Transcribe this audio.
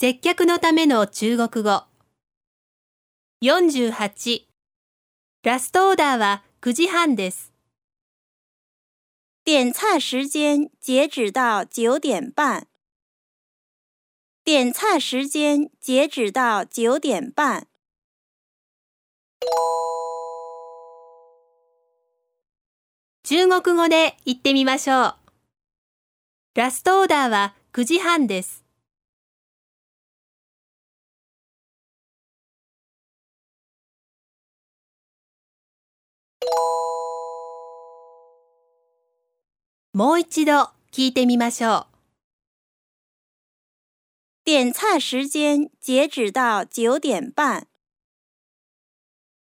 接客のための中国語。48ラストオーダーは9時半です。点菜时间截止到九点半。点菜时间截止到九点半。中国語で言ってみましょう。ラストオーダーは9時半です。もう一度聞いてみましょう。点菜时间截止到九点半。